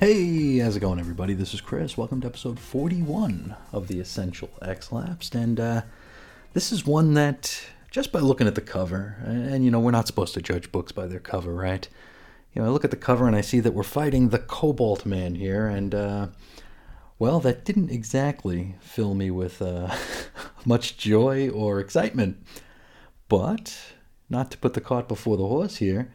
Hey, how's it going, everybody? This is Chris. Welcome to episode 41 of the Essential X Lapsed. And uh, this is one that, just by looking at the cover, and you know, we're not supposed to judge books by their cover, right? You know, I look at the cover and I see that we're fighting the Cobalt Man here, and, uh, well, that didn't exactly fill me with uh, much joy or excitement. But, not to put the cart before the horse here,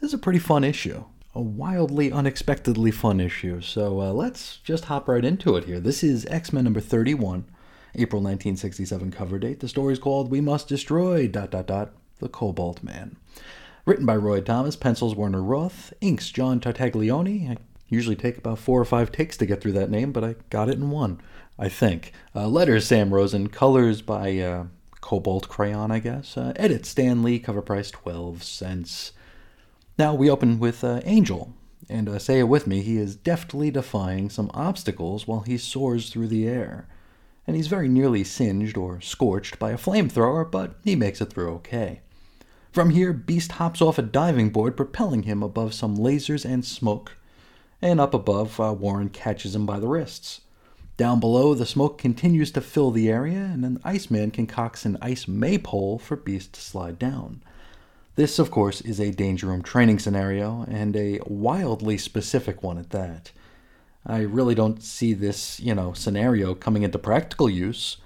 this is a pretty fun issue a wildly unexpectedly fun issue. So uh, let's just hop right into it here. This is X Men number 31, April 1967 cover date. The story's called We Must Destroy, dot, dot, dot, The Cobalt Man. Written by Roy Thomas, pencils Werner Roth, inks John Tartaglione. I usually take about four or five takes to get through that name, but I got it in one, I think. Uh, letters Sam Rosen, colors by uh, Cobalt Crayon, I guess. Uh, edit Stan Lee, cover price 12 cents. Now we open with uh, Angel, and uh, say it with me, he is deftly defying some obstacles while he soars through the air. And he's very nearly singed or scorched by a flamethrower, but he makes it through okay. From here, Beast hops off a diving board, propelling him above some lasers and smoke. And up above, uh, Warren catches him by the wrists. Down below, the smoke continues to fill the area, and an Iceman concocts an ice maypole for Beast to slide down. This, of course, is a Danger Room training scenario, and a wildly specific one at that. I really don't see this, you know, scenario coming into practical use,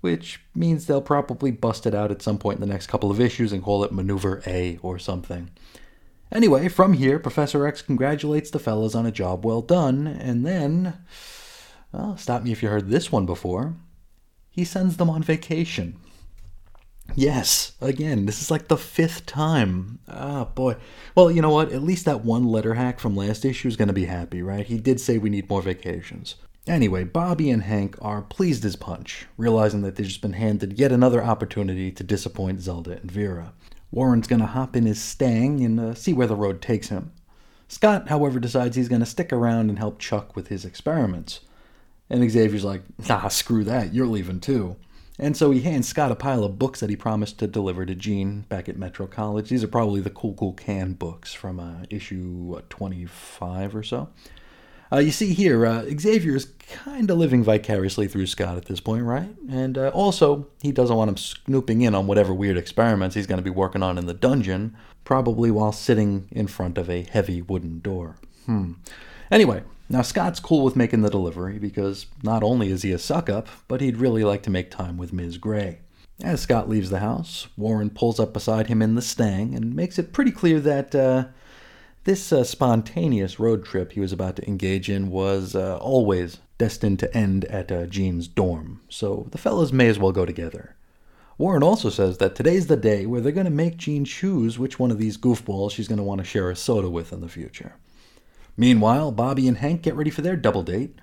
which means they'll probably bust it out at some point in the next couple of issues and call it Maneuver A or something. Anyway, from here, Professor X congratulates the fellas on a job well done, and then. Well, stop me if you heard this one before. He sends them on vacation. Yes, again, this is like the fifth time. Ah, boy. Well, you know what? At least that one letter hack from last issue is going to be happy, right? He did say we need more vacations. Anyway, Bobby and Hank are pleased as punch, realizing that they've just been handed yet another opportunity to disappoint Zelda and Vera. Warren's going to hop in his Stang and uh, see where the road takes him. Scott, however, decides he's going to stick around and help Chuck with his experiments. And Xavier's like, nah, screw that, you're leaving too. And so he hands Scott a pile of books that he promised to deliver to Jean back at Metro College. These are probably the Kukulcan books from uh, issue what, 25 or so. Uh, you see here, uh, Xavier is kind of living vicariously through Scott at this point, right? And uh, also, he doesn't want him snooping in on whatever weird experiments he's going to be working on in the dungeon, probably while sitting in front of a heavy wooden door. Hmm. Anyway, now, Scott's cool with making the delivery because not only is he a suck up, but he'd really like to make time with Ms. Gray. As Scott leaves the house, Warren pulls up beside him in the Stang and makes it pretty clear that uh, this uh, spontaneous road trip he was about to engage in was uh, always destined to end at uh, Jean's dorm, so the fellas may as well go together. Warren also says that today's the day where they're going to make Jean choose which one of these goofballs she's going to want to share a soda with in the future. Meanwhile, Bobby and Hank get ready for their double date.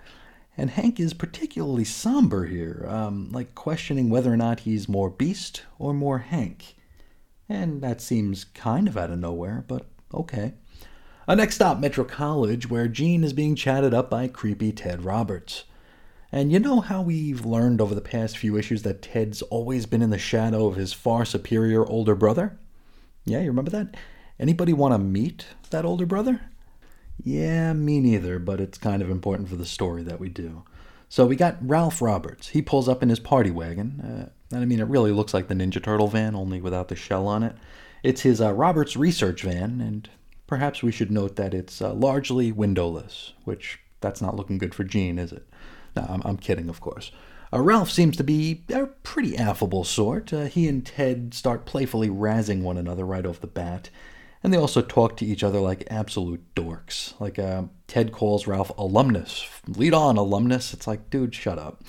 And Hank is particularly somber here, um, like questioning whether or not he's more Beast or more Hank. And that seems kind of out of nowhere, but okay. Uh, next stop, Metro College, where Jean is being chatted up by creepy Ted Roberts. And you know how we've learned over the past few issues that Ted's always been in the shadow of his far superior older brother? Yeah, you remember that? Anybody want to meet that older brother? Yeah, me neither, but it's kind of important for the story that we do. So we got Ralph Roberts. He pulls up in his party wagon. Uh, I mean, it really looks like the Ninja Turtle van, only without the shell on it. It's his uh, Roberts research van, and perhaps we should note that it's uh, largely windowless, which that's not looking good for Jean, is it? No, I'm, I'm kidding, of course. Uh, Ralph seems to be a pretty affable sort. Uh, he and Ted start playfully razzing one another right off the bat, and they also talk to each other like absolute dorks. Like uh, Ted calls Ralph alumnus. Lead on, alumnus. It's like, dude, shut up.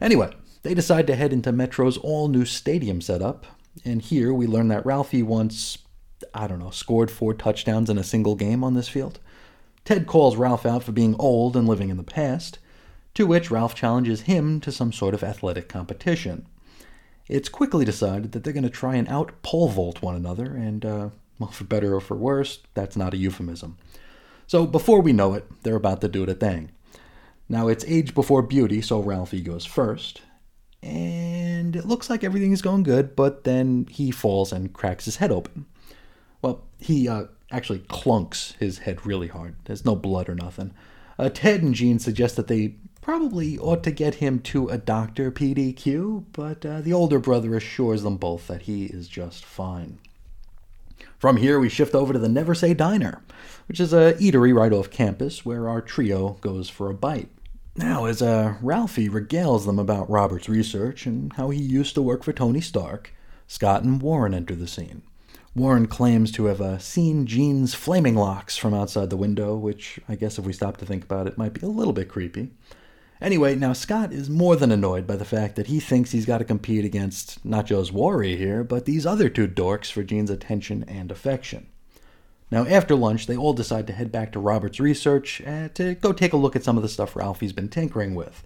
Anyway, they decide to head into Metro's all new stadium setup. And here we learn that Ralphie once, I don't know, scored four touchdowns in a single game on this field. Ted calls Ralph out for being old and living in the past, to which Ralph challenges him to some sort of athletic competition. It's quickly decided that they're going to try and out pole vault one another, and uh, well, for better or for worse, that's not a euphemism. So before we know it, they're about to do the thing. Now it's age before beauty, so Ralphie goes first. And it looks like everything is going good, but then he falls and cracks his head open. Well, he uh, actually clunks his head really hard. There's no blood or nothing. Uh, Ted and Jean suggest that they probably ought to get him to a doctor, PDQ, but uh, the older brother assures them both that he is just fine. From here, we shift over to the Never Say Diner, which is a eatery right off campus where our trio goes for a bite. Now, as uh, Ralphie regales them about Robert's research and how he used to work for Tony Stark, Scott and Warren enter the scene. Warren claims to have uh, seen Jean's flaming locks from outside the window, which I guess if we stop to think about it might be a little bit creepy. Anyway, now Scott is more than annoyed by the fact that he thinks he's got to compete against not just Worry here, but these other two dorks for Jean's attention and affection. Now, after lunch, they all decide to head back to Robert's research uh, to go take a look at some of the stuff Ralphie's been tinkering with.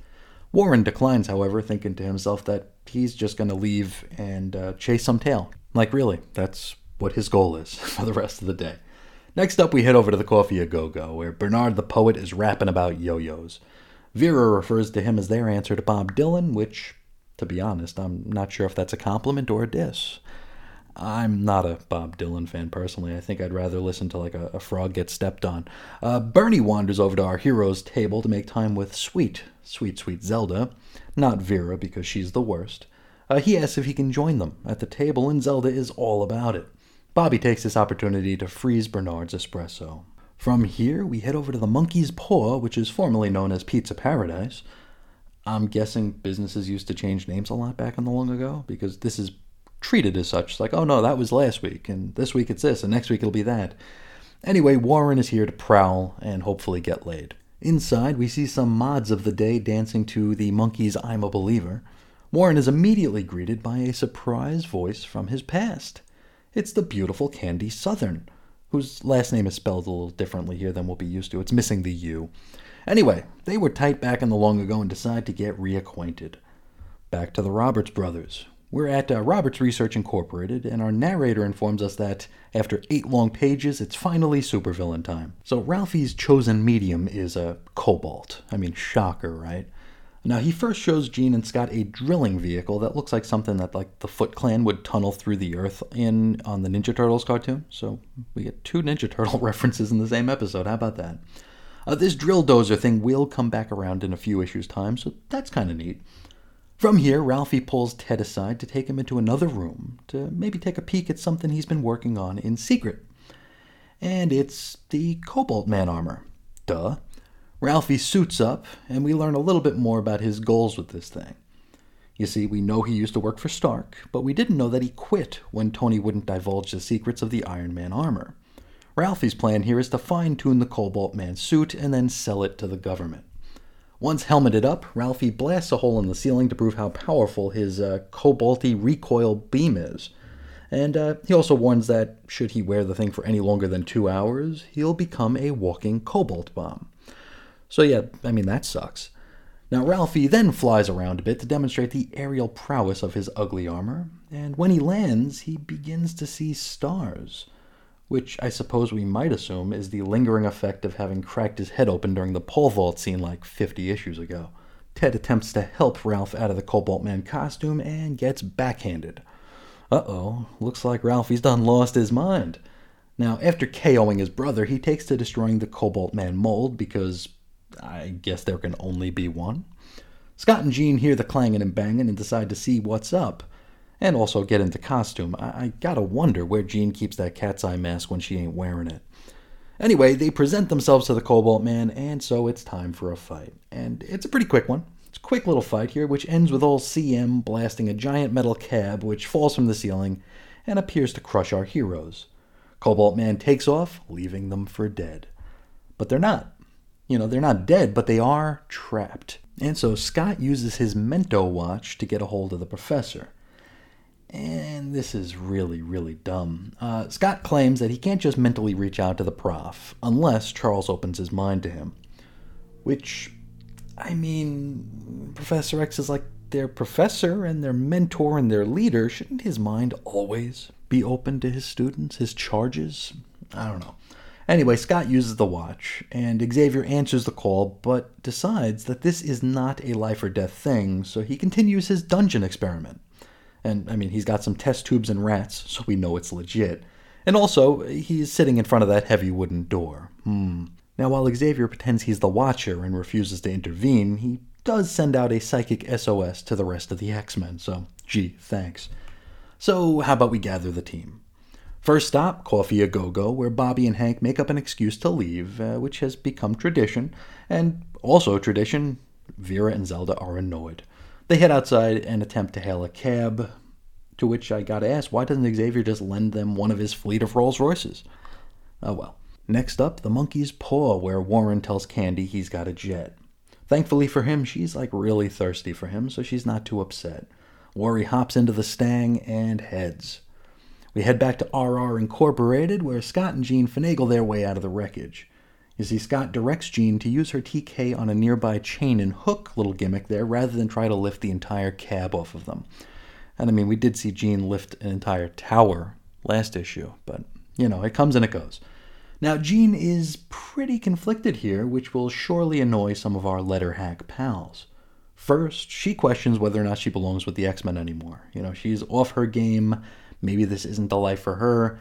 Warren declines, however, thinking to himself that he's just going to leave and uh, chase some tail. Like, really, that's what his goal is for the rest of the day. Next up, we head over to the Coffee A Go Go, where Bernard the poet is rapping about yo yos. Vera refers to him as their answer to Bob Dylan, which, to be honest, I'm not sure if that's a compliment or a diss. I'm not a Bob Dylan fan personally. I think I'd rather listen to like a, a frog get stepped on. Uh, Bernie wanders over to our hero's table to make time with sweet, sweet, sweet Zelda, not Vera because she's the worst. Uh, he asks if he can join them at the table, and Zelda is all about it. Bobby takes this opportunity to freeze Bernard's espresso. From here, we head over to the Monkey's Paw, which is formerly known as Pizza Paradise. I'm guessing businesses used to change names a lot back in the long ago because this is treated as such. It's like, oh no, that was last week, and this week it's this, and next week it'll be that. Anyway, Warren is here to prowl and hopefully get laid. Inside, we see some mods of the day dancing to the Monkees I'm a Believer. Warren is immediately greeted by a surprise voice from his past. It's the beautiful Candy Southern, whose last name is spelled a little differently here than we'll be used to. It's missing the U. Anyway, they were tight back in the long ago and decide to get reacquainted. Back to the Roberts brothers. We're at uh, Roberts Research Incorporated, and our narrator informs us that after eight long pages, it's finally supervillain time. So Ralphie's chosen medium is a cobalt. I mean, shocker, right? Now, he first shows Jean and Scott a drilling vehicle that looks like something that like the Foot Clan would tunnel through the earth in on the Ninja Turtles cartoon. So we get two Ninja Turtle references in the same episode. How about that? Uh, this drill dozer thing will come back around in a few issues' time, so that's kind of neat. From here, Ralphie pulls Ted aside to take him into another room to maybe take a peek at something he's been working on in secret. And it's the Cobalt Man armor. Duh. Ralphie suits up, and we learn a little bit more about his goals with this thing. You see, we know he used to work for Stark, but we didn't know that he quit when Tony wouldn't divulge the secrets of the Iron Man armor. Ralphie's plan here is to fine tune the Cobalt Man suit and then sell it to the government. Once helmeted up, Ralphie blasts a hole in the ceiling to prove how powerful his uh, cobalty recoil beam is. And uh, he also warns that, should he wear the thing for any longer than two hours, he'll become a walking cobalt bomb. So, yeah, I mean, that sucks. Now, Ralphie then flies around a bit to demonstrate the aerial prowess of his ugly armor, and when he lands, he begins to see stars, which I suppose we might assume is the lingering effect of having cracked his head open during the pole vault scene like 50 issues ago. Ted attempts to help Ralph out of the Cobalt Man costume and gets backhanded. Uh oh, looks like Ralphie's done lost his mind. Now, after KOing his brother, he takes to destroying the Cobalt Man mold because I guess there can only be one. Scott and Jean hear the clanging and banging and decide to see what's up, and also get into costume. I, I gotta wonder where Jean keeps that cat's eye mask when she ain't wearing it. Anyway, they present themselves to the Cobalt Man, and so it's time for a fight. And it's a pretty quick one. It's a quick little fight here, which ends with old CM blasting a giant metal cab which falls from the ceiling and appears to crush our heroes. Cobalt Man takes off, leaving them for dead. But they're not. You know, they're not dead, but they are trapped. And so Scott uses his Mento watch to get a hold of the professor. And this is really, really dumb. Uh, Scott claims that he can't just mentally reach out to the prof unless Charles opens his mind to him. Which, I mean, Professor X is like their professor and their mentor and their leader. Shouldn't his mind always be open to his students, his charges? I don't know. Anyway, Scott uses the watch, and Xavier answers the call, but decides that this is not a life or death thing, so he continues his dungeon experiment. And, I mean, he's got some test tubes and rats, so we know it's legit. And also, he's sitting in front of that heavy wooden door. Hmm. Now, while Xavier pretends he's the Watcher and refuses to intervene, he does send out a psychic SOS to the rest of the X Men, so gee, thanks. So, how about we gather the team? First stop, Coffee A Go Go, where Bobby and Hank make up an excuse to leave, uh, which has become tradition. And also tradition, Vera and Zelda are annoyed. They head outside and attempt to hail a cab, to which I gotta ask, why doesn't Xavier just lend them one of his fleet of Rolls Royces? Oh well. Next up, the monkey's paw, where Warren tells Candy he's got a jet. Thankfully for him, she's like really thirsty for him, so she's not too upset. Worry hops into the Stang and heads. We head back to RR Incorporated, where Scott and Jean finagle their way out of the wreckage. You see, Scott directs Jean to use her TK on a nearby chain and hook little gimmick there rather than try to lift the entire cab off of them. And I mean, we did see Jean lift an entire tower last issue, but you know, it comes and it goes. Now, Jean is pretty conflicted here, which will surely annoy some of our letter hack pals. First, she questions whether or not she belongs with the X Men anymore. You know, she's off her game Maybe this isn't the life for her.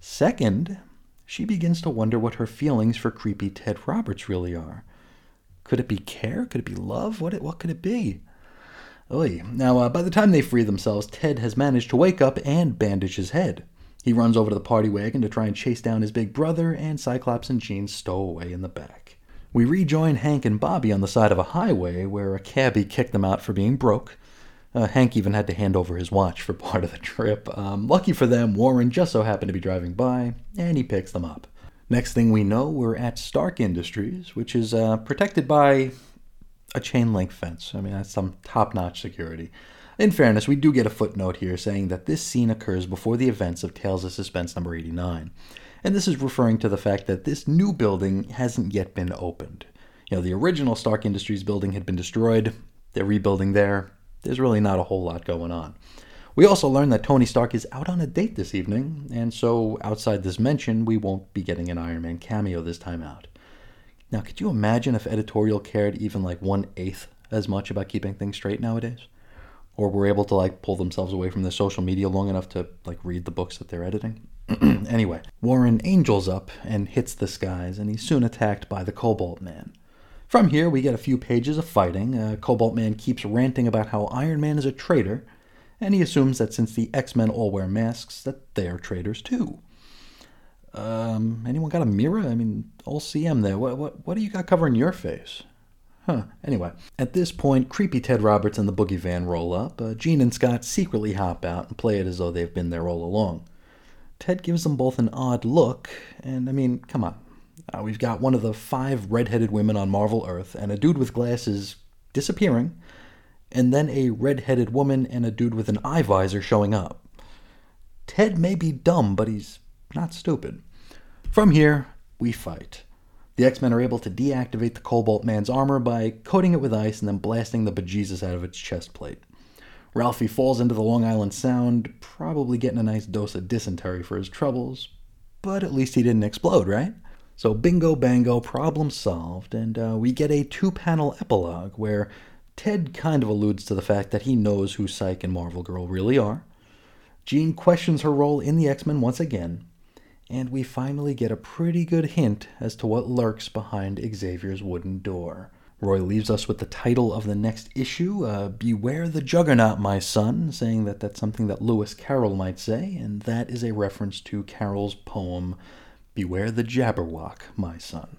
Second, she begins to wonder what her feelings for creepy Ted Roberts really are. Could it be care? Could it be love? What, what could it be? Oy. Now, uh, by the time they free themselves, Ted has managed to wake up and bandage his head. He runs over to the party wagon to try and chase down his big brother, and Cyclops and Jean stow away in the back. We rejoin Hank and Bobby on the side of a highway where a cabbie kicked them out for being broke. Uh, Hank even had to hand over his watch for part of the trip. Um, lucky for them, Warren just so happened to be driving by, and he picks them up. Next thing we know, we're at Stark Industries, which is uh, protected by a chain link fence. I mean, that's some top notch security. In fairness, we do get a footnote here saying that this scene occurs before the events of Tales of Suspense number 89. And this is referring to the fact that this new building hasn't yet been opened. You know, the original Stark Industries building had been destroyed. They're rebuilding there there's really not a whole lot going on. We also learned that Tony Stark is out on a date this evening, and so outside this mention, we won't be getting an Iron Man cameo this time out. Now, could you imagine if editorial cared even like one eighth as much about keeping things straight nowadays? Or were able to like pull themselves away from the social media long enough to like read the books that they're editing? anyway, Warren angels up and hits the skies, and he's soon attacked by the Cobalt Man. From here, we get a few pages of fighting. Uh, Cobalt Man keeps ranting about how Iron Man is a traitor, and he assumes that since the X Men all wear masks, that they are traitors too. Um, anyone got a mirror? I mean, all CM there. What, what, what do you got covering your face? Huh. Anyway, at this point, creepy Ted Roberts and the boogie van roll up. Uh, Jean and Scott secretly hop out and play it as though they've been there all along. Ted gives them both an odd look, and I mean, come on, uh, we've got one of the five redheaded women on Marvel Earth and a dude with glasses disappearing, and then a redheaded woman and a dude with an eye visor showing up. Ted may be dumb, but he's not stupid. From here, we fight. The X Men are able to deactivate the Cobalt Man's armor by coating it with ice and then blasting the bejesus out of its chest plate. Ralphie falls into the Long Island Sound, probably getting a nice dose of dysentery for his troubles, but at least he didn't explode, right? So, bingo bango, problem solved, and uh, we get a two panel epilogue where Ted kind of alludes to the fact that he knows who Cyke and Marvel Girl really are. Jean questions her role in the X Men once again, and we finally get a pretty good hint as to what lurks behind Xavier's wooden door. Roy leaves us with the title of the next issue, uh, Beware the Juggernaut, my son, saying that that's something that Lewis Carroll might say, and that is a reference to Carroll's poem Beware the Jabberwock, my son.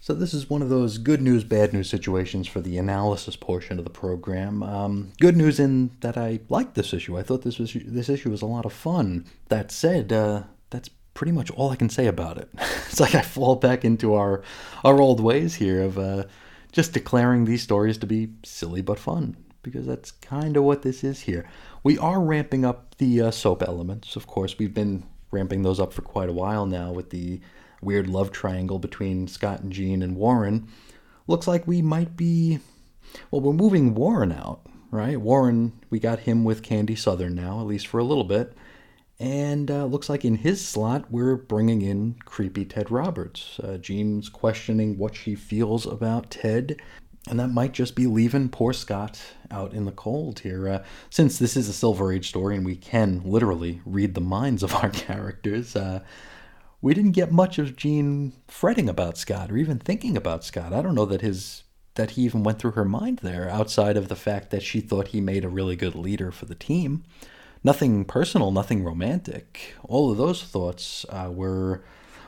So, this is one of those good news, bad news situations for the analysis portion of the program. Um, good news in that I liked this issue. I thought this was this issue was a lot of fun. That said, uh, that's pretty much all I can say about it. it's like I fall back into our our old ways here of uh, just declaring these stories to be silly but fun because that's kind of what this is here. We are ramping up the uh, soap elements. Of course, we've been ramping those up for quite a while now with the weird love triangle between Scott and Jean and Warren. Looks like we might be. Well, we're moving Warren out, right? Warren, we got him with Candy Southern now, at least for a little bit. And uh, looks like in his slot, we're bringing in creepy Ted Roberts. Uh, Jean's questioning what she feels about Ted. And that might just be leaving poor Scott out in the cold here. Uh, since this is a Silver Age story and we can literally read the minds of our characters, uh, we didn't get much of Jean fretting about Scott or even thinking about Scott. I don't know that his that he even went through her mind there outside of the fact that she thought he made a really good leader for the team. Nothing personal, nothing romantic. All of those thoughts uh, were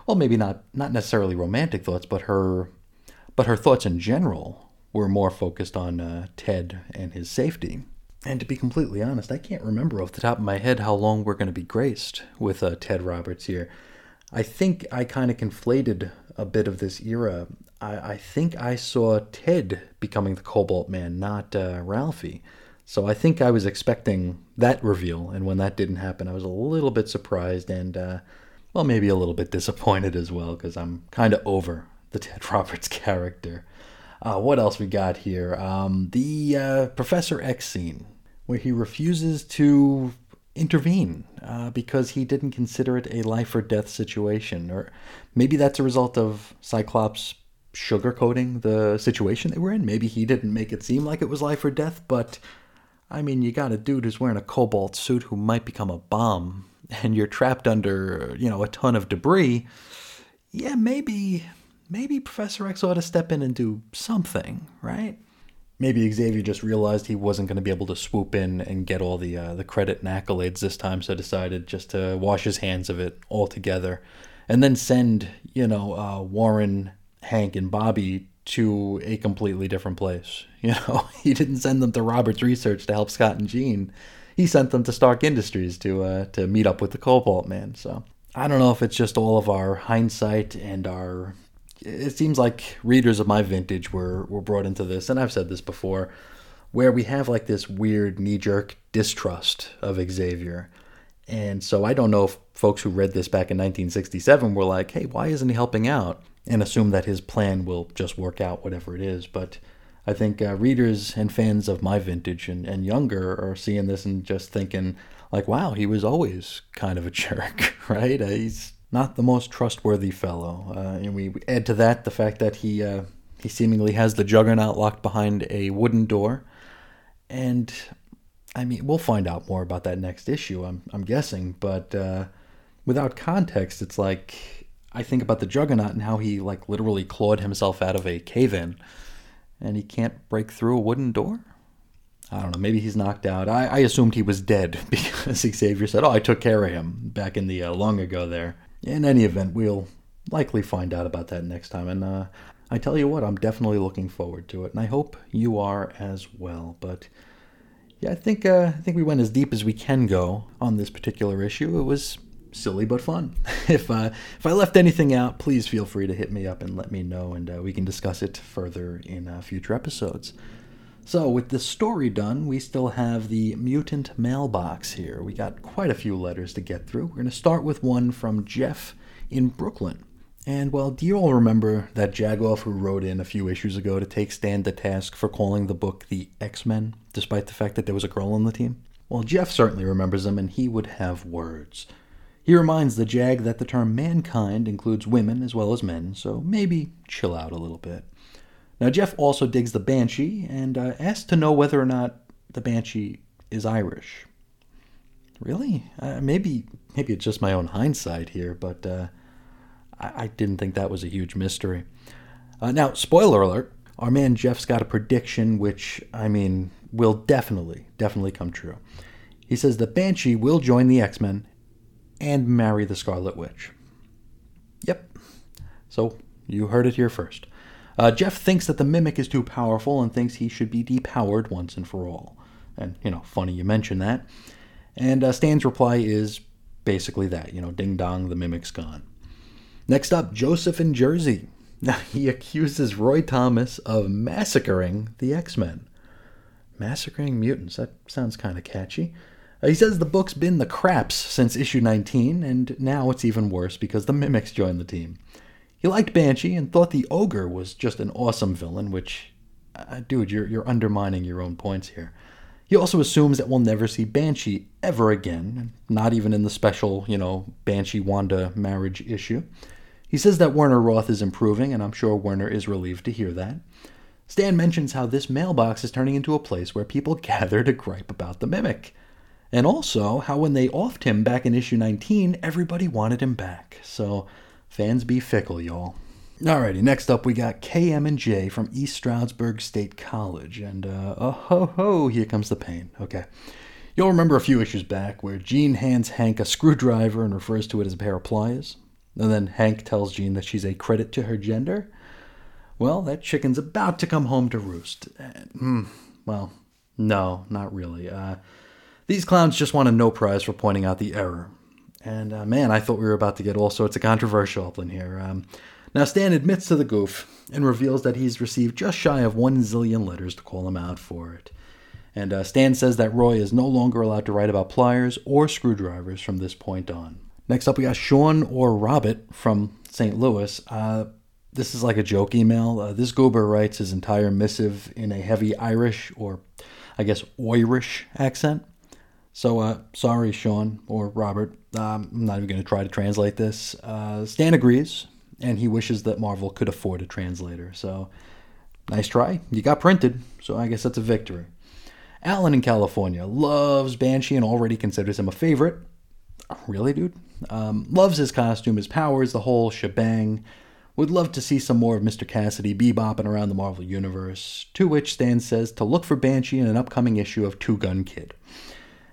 well, maybe not not necessarily romantic thoughts, but her but her thoughts in general were more focused on uh, Ted and his safety. And to be completely honest, I can't remember off the top of my head how long we're going to be graced with uh, Ted Roberts here. I think I kind of conflated a bit of this era. I, I, think I saw Ted becoming the Cobalt Man, not uh, Ralphie. So I think I was expecting that reveal, and when that didn't happen, I was a little bit surprised and, uh, well, maybe a little bit disappointed as well, because I'm kind of over the Ted Roberts character. Uh, what else we got here? Um, the uh, Professor X scene, where he refuses to intervene uh, because he didn't consider it a life or death situation. Or maybe that's a result of Cyclops sugarcoating the situation they were in. Maybe he didn't make it seem like it was life or death, but I mean, you got a dude who's wearing a cobalt suit who might become a bomb, and you're trapped under, you know, a ton of debris. Yeah, maybe, maybe Professor X ought to step in and do something, right? maybe Xavier just realized he wasn't going to be able to swoop in and get all the uh, the credit and accolades this time, so decided just to wash his hands of it altogether, and then send you know uh, Warren, Hank, and Bobby to a completely different place. You know, he didn't send them to Roberts Research to help Scott and Jean. He sent them to Stark Industries to uh, to meet up with the Cobalt Man. So I don't know if it's just all of our hindsight and our it seems like readers of my vintage were were brought into this, and I've said this before, where we have like this weird knee jerk distrust of Xavier. And so I don't know if folks who read this back in 1967 were like, hey, why isn't he helping out? And assume that his plan will just work out, whatever it is. But I think uh, readers and fans of my vintage and, and younger are seeing this and just thinking, like, wow, he was always kind of a jerk, right? Uh, he's not the most trustworthy fellow. Uh, and we add to that the fact that he uh, he seemingly has the Juggernaut locked behind a wooden door, and I mean we'll find out more about that next issue. I'm I'm guessing, but uh, without context, it's like I think about the Juggernaut and how he like literally clawed himself out of a cave in, and he can't break through a wooden door. I don't know. Maybe he's knocked out. I, I assumed he was dead because Xavier said, "Oh, I took care of him back in the uh, long ago there." In any event, we'll likely find out about that next time. And uh, I tell you what, I'm definitely looking forward to it, and I hope you are as well. But yeah, I think uh, I think we went as deep as we can go on this particular issue. It was silly but fun. if uh, if I left anything out, please feel free to hit me up and let me know, and uh, we can discuss it further in uh, future episodes. So, with the story done, we still have the mutant mailbox here. We got quite a few letters to get through. We're going to start with one from Jeff in Brooklyn. And well, do you all remember that Jagoff who wrote in a few issues ago to take Stan to task for calling the book the X Men, despite the fact that there was a girl on the team? Well, Jeff certainly remembers them, and he would have words. He reminds the Jag that the term mankind includes women as well as men, so maybe chill out a little bit. Now, Jeff also digs the Banshee and uh, asks to know whether or not the Banshee is Irish. Really? Uh, maybe maybe it's just my own hindsight here, but uh, I, I, didn't think that was a huge mystery. Uh, now, spoiler alert: our man Jeff's got a prediction, which I mean will definitely, definitely come true. He says the Banshee will join the X Men and marry the Scarlet Witch. Yep. So you heard it here first. Uh, Jeff thinks that the mimic is too powerful and thinks he should be depowered once and for all. And, you know, funny you mention that. And uh, Stan's reply is basically that, you know, ding dong, the mimic's gone. Next up, Joseph in Jersey. Now, he accuses Roy Thomas of massacring the X Men. Massacring mutants, that sounds kind of catchy. Uh, he says the book's been the craps since issue 19, and now it's even worse because the mimics joined the team. He liked Banshee and thought the ogre was just an awesome villain, which, uh, dude, you're, you're undermining your own points here. He also assumes that we'll never see Banshee ever again, not even in the special, you know, Banshee Wanda marriage issue. He says that Werner Roth is improving, and I'm sure Werner is relieved to hear that. Stan mentions how this mailbox is turning into a place where people gather to gripe about the mimic. And also how when they offed him back in issue 19, everybody wanted him back. So fans be fickle, y'all. Alrighty, next up we got KM and J from East Stroudsburg State College, and uh, oh ho ho, here comes the pain. Okay, you'll remember a few issues back where Jean hands Hank a screwdriver and refers to it as a pair of pliers, and then Hank tells Jean that she's a credit to her gender. Well, that chicken's about to come home to roost. And, well, no, not really. Uh, these clowns just want a no prize for pointing out the error. And uh, man, I thought we were about to get all sorts of controversial up in here. Um, now, Stan admits to the goof and reveals that he's received just shy of one zillion letters to call him out for it. And uh, Stan says that Roy is no longer allowed to write about pliers or screwdrivers from this point on. Next up, we got Sean or Robert from St. Louis. Uh, this is like a joke email. Uh, this goober writes his entire missive in a heavy Irish or, I guess, Irish accent. So, uh, sorry, Sean or Robert. Um, I'm not even going to try to translate this. Uh, Stan agrees and he wishes that Marvel could afford a translator. So, nice try. You got printed, so I guess that's a victory. Alan in California loves Banshee and already considers him a favorite. Really, dude? Um, loves his costume, his powers, the whole shebang. Would love to see some more of Mr. Cassidy bebopping around the Marvel Universe. To which Stan says to look for Banshee in an upcoming issue of Two Gun Kid.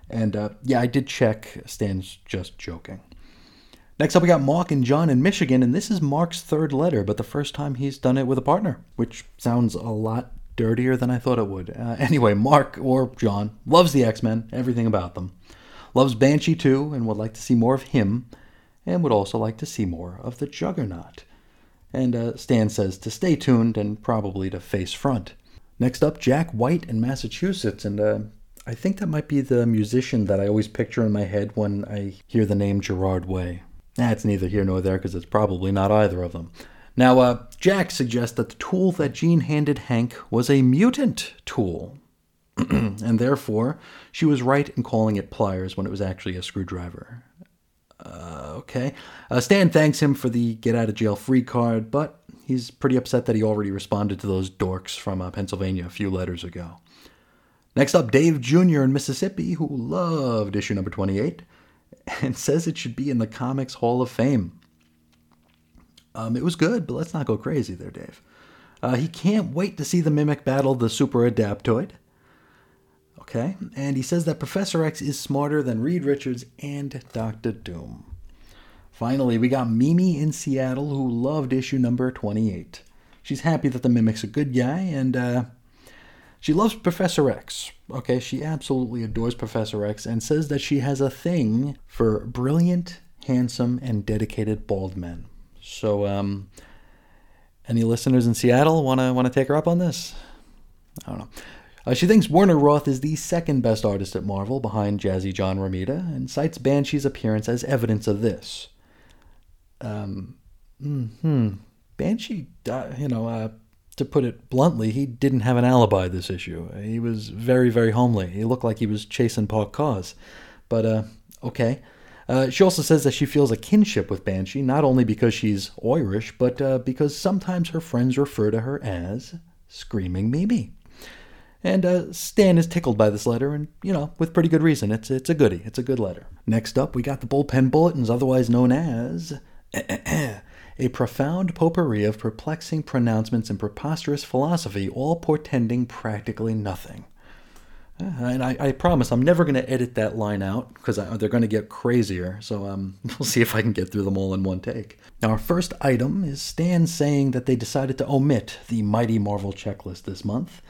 And uh, yeah, I did check. Stan's just joking. Next up, we got Mark and John in Michigan, and this is Mark's third letter, but the first time he's done it with a partner, which sounds a lot dirtier than I thought it would. Uh, anyway, Mark, or John, loves the X Men, everything about them. Loves Banshee too, and would like to see more of him, and would also like to see more of the Juggernaut. And uh, Stan says to stay tuned and probably to face front. Next up, Jack White in Massachusetts, and uh, I think that might be the musician that I always picture in my head when I hear the name Gerard Way. That's neither here nor there because it's probably not either of them. Now, uh, Jack suggests that the tool that Jean handed Hank was a mutant tool, and therefore she was right in calling it pliers when it was actually a screwdriver. Uh, okay. Uh, Stan thanks him for the get out of jail free card, but he's pretty upset that he already responded to those dorks from uh, Pennsylvania a few letters ago. Next up, Dave Jr. in Mississippi, who loved issue number 28 and says it should be in the Comics Hall of Fame. Um, it was good, but let's not go crazy there, Dave. Uh, he can't wait to see the Mimic battle the Super Adaptoid. Okay, and he says that Professor X is smarter than Reed Richards and Doctor Doom. Finally, we got Mimi in Seattle who loved issue number 28. She's happy that the Mimic's a good guy, and uh, she loves Professor X. Okay, she absolutely adores Professor X and says that she has a thing for brilliant, handsome, and dedicated bald men. So, um, any listeners in Seattle want to want to take her up on this? I don't know. Uh, she thinks Werner Roth is the second best artist at Marvel behind Jazzy John Romita and cites Banshee's appearance as evidence of this. Um, hmm. Banshee, uh, you know, uh, to put it bluntly, he didn't have an alibi this issue. He was very, very homely. He looked like he was chasing parked cars. But, uh, okay. Uh, she also says that she feels a kinship with Banshee, not only because she's Irish, but uh, because sometimes her friends refer to her as Screaming Mimi. And uh, Stan is tickled by this letter, and, you know, with pretty good reason. It's, it's a goody. It's a good letter. Next up, we got the Bullpen Bulletins, otherwise known as a profound potpourri of perplexing pronouncements and preposterous philosophy, all portending practically nothing. Uh, and I, I, promise I'm never going to edit that line out because they're going to get crazier. So um, we'll see if I can get through them all in one take. Now, our first item is Stan saying that they decided to omit the Mighty Marvel checklist this month.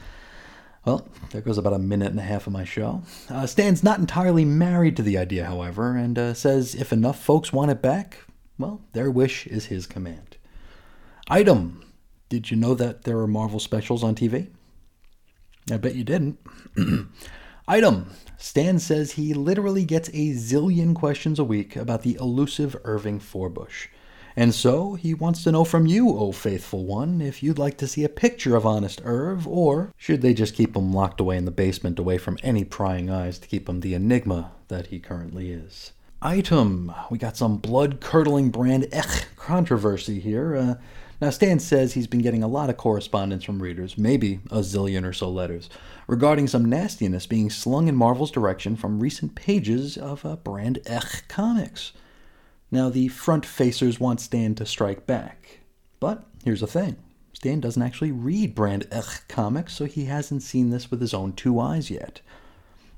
Well, there goes about a minute and a half of my show. Uh, Stan's not entirely married to the idea, however, and uh, says if enough folks want it back, well, their wish is his command. Item Did you know that there are Marvel specials on TV? I bet you didn't. Item Stan says he literally gets a zillion questions a week about the elusive Irving Forbush. And so he wants to know from you, O oh faithful one, if you'd like to see a picture of Honest Irv, or should they just keep him locked away in the basement away from any prying eyes to keep him the enigma that he currently is. Item. We got some blood curdling brand Echh controversy here. Uh, Now, Stan says he's been getting a lot of correspondence from readers, maybe a zillion or so letters, regarding some nastiness being slung in Marvel's direction from recent pages of uh, Brand Echh comics. Now, the front facers want Stan to strike back. But here's the thing Stan doesn't actually read Brand Echh comics, so he hasn't seen this with his own two eyes yet.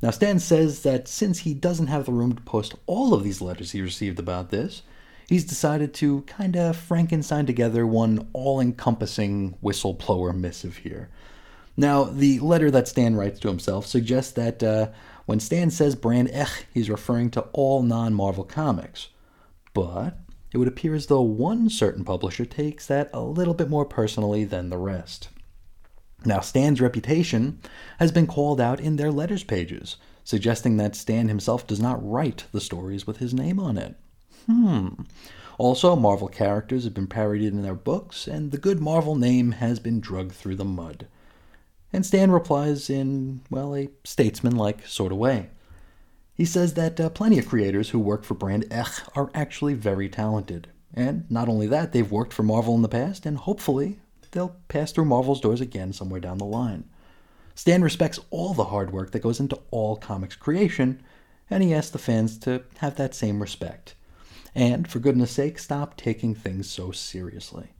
Now, Stan says that since he doesn't have the room to post all of these letters he received about this, he's decided to kind of Frankenstein together one all encompassing whistleblower missive here. Now, the letter that Stan writes to himself suggests that uh, when Stan says Brand Echh, he's referring to all non Marvel comics. But it would appear as though one certain publisher takes that a little bit more personally than the rest. Now, Stan's reputation has been called out in their letters pages, suggesting that Stan himself does not write the stories with his name on it. Hmm. Also, Marvel characters have been parodied in their books, and the good Marvel name has been drugged through the mud. And Stan replies in, well, a statesman-like sort of way. He says that uh, plenty of creators who work for Brand Echh are actually very talented. And not only that, they've worked for Marvel in the past, and hopefully they'll pass through Marvel's doors again somewhere down the line. Stan respects all the hard work that goes into all comics creation, and he asks the fans to have that same respect. And, for goodness sake, stop taking things so seriously.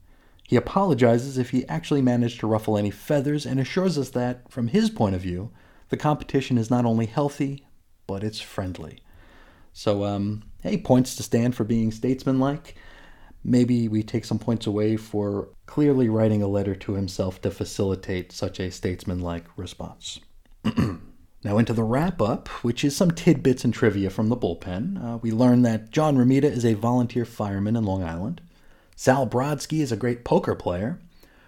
He apologizes if he actually managed to ruffle any feathers and assures us that, from his point of view, the competition is not only healthy, but it's friendly. So, um, hey, points to Stan for being statesmanlike maybe we take some points away for clearly writing a letter to himself to facilitate such a statesmanlike response. now, into the wrap up, which is some tidbits and trivia from the bullpen. Uh, we learn that John Romita is a volunteer fireman in Long Island. Sal Brodsky is a great poker player.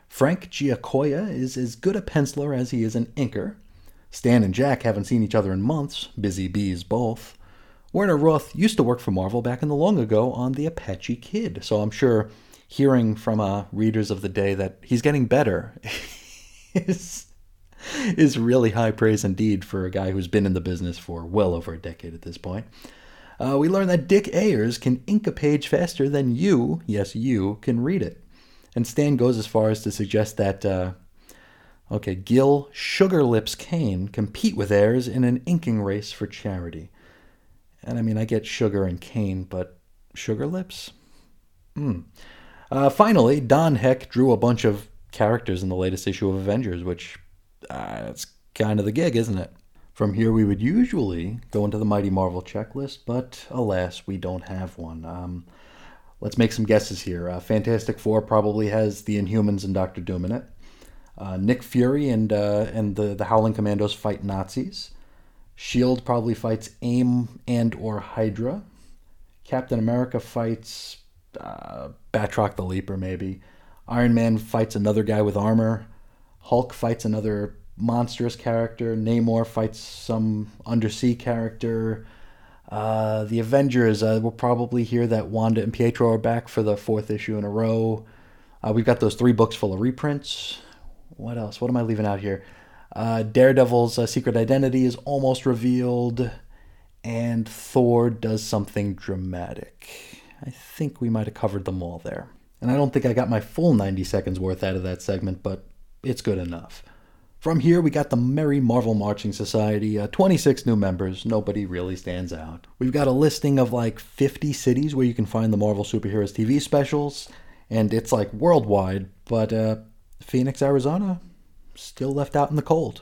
Frank Giacoia is as good a penciler as he is an inker. Stan and Jack haven't seen each other in months, busy bees both. Werner Roth used to work for Marvel back in the long ago on The Apache Kid, so I'm sure hearing from uh, readers of the day that he's getting better is, is really high praise indeed for a guy who's been in the business for well over a decade at this point. Uh, we learn that Dick Ayers can ink a page faster than you, yes, you, can read it. And Stan goes as far as to suggest that, uh, okay, Gil Sugar Lips Kane compete with Ayers in an inking race for charity. And I mean, I get sugar and cane, but sugar lips? Hmm. Uh, finally, Don Heck drew a bunch of characters in the latest issue of Avengers, which uh, it's kind of the gig, isn't it? From here, we would usually go into the Mighty Marvel checklist, but alas, we don't have one. Um, let's make some guesses here. Uh, Fantastic Four probably has the Inhumans and Doctor Doom in it. Uh, Nick Fury and uh, and the the Howling Commandos fight Nazis. Shield probably fights AIM and or Hydra. Captain America fights uh, Batroc the Leaper, maybe. Iron Man fights another guy with armor. Hulk fights another monstrous character. Namor fights some undersea character. Uh, the Avengers, uh, we'll probably hear that Wanda and Pietro are back for the fourth issue in a row. Uh, we've got those three books full of reprints. What else? What am I leaving out here? Uh, Daredevil's uh, secret identity is almost revealed, and Thor does something dramatic. I think we might have covered them all there. And I don't think I got my full 90 seconds worth out of that segment, but it's good enough. From here, we got the Merry Marvel Marching Society, uh, 26 new members. Nobody really stands out. We've got a listing of like 50 cities where you can find the Marvel Superheroes TV specials, and it's like worldwide, but uh, Phoenix, Arizona, still left out in the cold.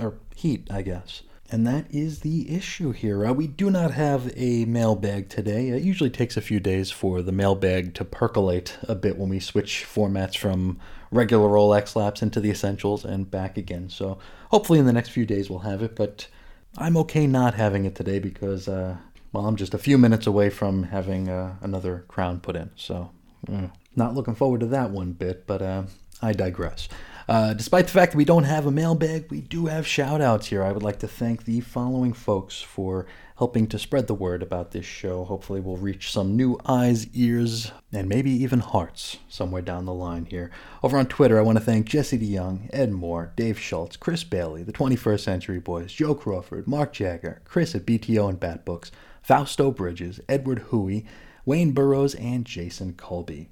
Or heat, I guess. And that is the issue here. Uh, we do not have a mailbag today. It usually takes a few days for the mailbag to percolate a bit when we switch formats from regular Rolex laps into the essentials and back again. So hopefully in the next few days we'll have it, but I'm okay not having it today because, uh, well, I'm just a few minutes away from having uh, another crown put in. So mm, not looking forward to that one bit, but uh, I digress. Uh, despite the fact that we don't have a mailbag, we do have shout outs here. I would like to thank the following folks for helping to spread the word about this show. Hopefully, we'll reach some new eyes, ears, and maybe even hearts somewhere down the line here. Over on Twitter, I want to thank Jesse DeYoung, Ed Moore, Dave Schultz, Chris Bailey, the 21st Century Boys, Joe Crawford, Mark Jagger, Chris at BTO and Bat Books, Fausto Bridges, Edward Huey, Wayne Burrows, and Jason Colby.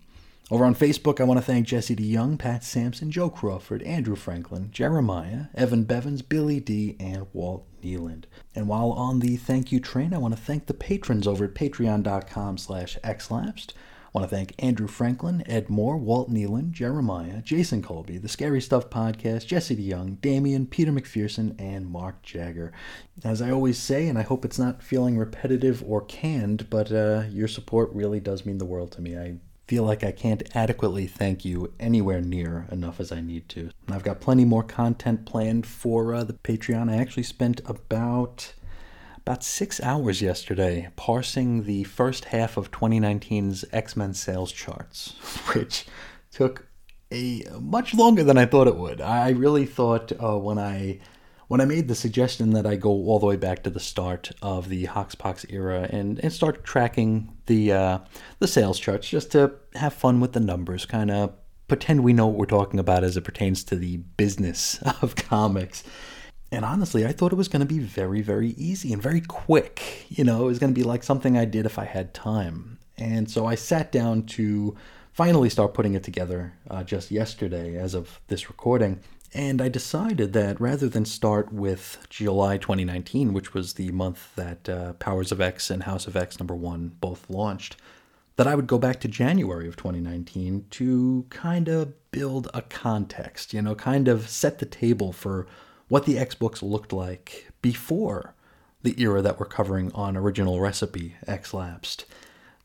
Over on Facebook, I want to thank Jesse DeYoung, Pat Sampson, Joe Crawford, Andrew Franklin, Jeremiah, Evan Bevins, Billy D, and Walt Nealand. And while on the thank you train, I want to thank the patrons over at patreon.com slash xlapsed. I want to thank Andrew Franklin, Ed Moore, Walt Nealand, Jeremiah, Jason Colby, the Scary Stuff Podcast, Jesse DeYoung, Damien, Peter McPherson, and Mark Jagger. As I always say, and I hope it's not feeling repetitive or canned, but uh, your support really does mean the world to me. I feel like I can't adequately thank you anywhere near enough as I need to. I've got plenty more content planned for uh, the Patreon. I actually spent about about six hours yesterday parsing the first half of 2019's X-Men sales charts, which took a much longer than I thought it would. I really thought uh, when I when I made the suggestion that I go all the way back to the start of the Hoxpox era and, and start tracking the uh, the sales charts just to have fun with the numbers, kind of pretend we know what we're talking about as it pertains to the business of comics. And honestly, I thought it was going to be very, very easy and very quick. You know, it was going to be like something I did if I had time. And so I sat down to finally start putting it together uh, just yesterday as of this recording. And I decided that rather than start with July 2019, which was the month that uh, Powers of X and House of X number one both launched, that I would go back to January of 2019 to kind of build a context, you know, kind of set the table for what the X books looked like before the era that we're covering on Original Recipe X Lapsed.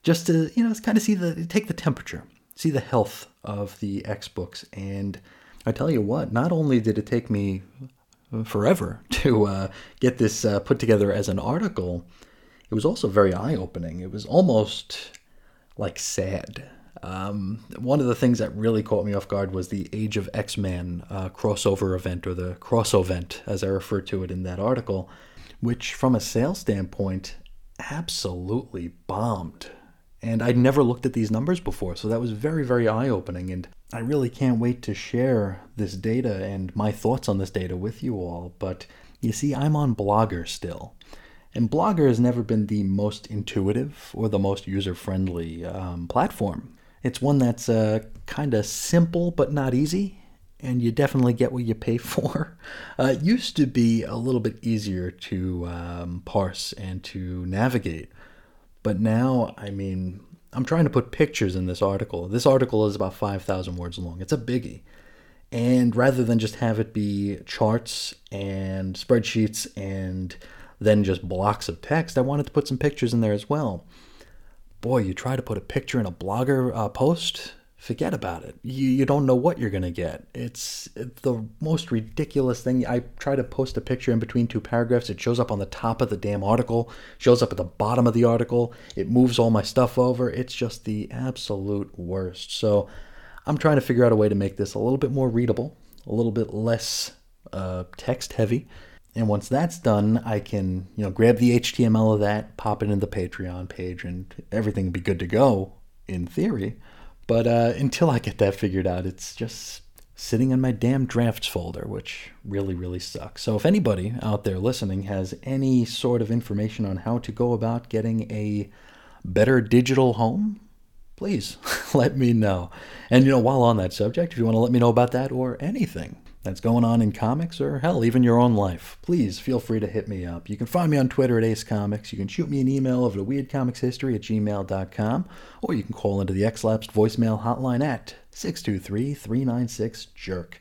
Just to, you know, kind of see the, take the temperature, see the health of the X books and I tell you what, not only did it take me forever to uh, get this uh, put together as an article, it was also very eye opening. It was almost like sad. Um, one of the things that really caught me off guard was the Age of X Men uh, crossover event, or the cross event, as I refer to it in that article, which, from a sales standpoint, absolutely bombed. And I'd never looked at these numbers before, so that was very, very eye opening. And I really can't wait to share this data and my thoughts on this data with you all. But you see, I'm on Blogger still. And Blogger has never been the most intuitive or the most user friendly um, platform. It's one that's uh, kind of simple but not easy, and you definitely get what you pay for. Uh, it used to be a little bit easier to um, parse and to navigate, but now, I mean, I'm trying to put pictures in this article. This article is about 5,000 words long. It's a biggie. And rather than just have it be charts and spreadsheets and then just blocks of text, I wanted to put some pictures in there as well. Boy, you try to put a picture in a blogger uh, post, forget about it. You, you don't know what you're going to get. It's, the most ridiculous thing. I try to post a picture in between two paragraphs. It shows up on the top of the damn article, shows up at the bottom of the article. It moves all my stuff over. It's just the absolute worst. So I'm trying to figure out a way to make this a little bit more readable, a little bit less uh, text heavy. And once that's done, I can, you know, grab the HTML of that, pop it in the Patreon page, and everything will be good to go in theory. But uh, until I get that figured out, it's just sitting in my damn drafts folder, which really, really sucks. So if anybody out there listening has any sort of information on how to go about getting a better digital home, please let me know. And you know, while on that subject, if you want to let me know about that or anything, that's going on in comics or hell, even your own life, please feel free to hit me up. You can find me on Twitter at Ace Comics. You can shoot me an email over to weirdcomicshistory at gmail.com, or you can call into the X-Lapsed voicemail hotline at 623-396-JERK.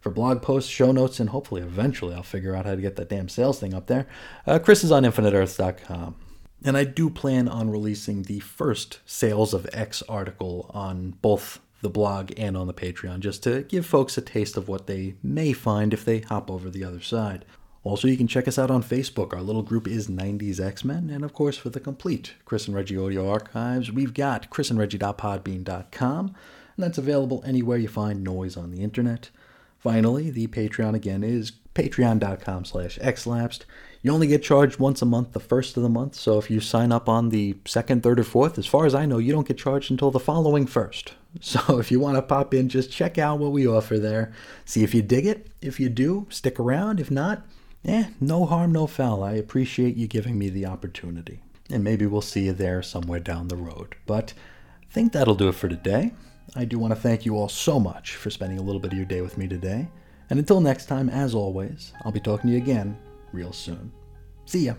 For blog posts, show notes, and hopefully eventually I'll figure out how to get that damn sales thing up there, uh, Chris is on InfiniteEarths.com. And I do plan on releasing the first Sales of X article on both the blog and on the Patreon, just to give folks a taste of what they may find if they hop over the other side. Also, you can check us out on Facebook. Our little group is 90s X Men. And of course, for the complete Chris and Reggie audio archives, we've got chrisandreggie.podbean.com, and that's available anywhere you find noise on the internet. Finally, the Patreon again is patreon.com slash xlapsed. You only get charged once a month, the first of the month, so if you sign up on the second, third, or fourth, as far as I know, you don't get charged until the following first. So if you want to pop in, just check out what we offer there. See if you dig it. If you do, stick around. If not, eh, no harm, no foul. I appreciate you giving me the opportunity. And maybe we'll see you there somewhere down the road. But I think that'll do it for today. I do want to thank you all so much for spending a little bit of your day with me today. And until next time, as always, I'll be talking to you again real soon. See ya.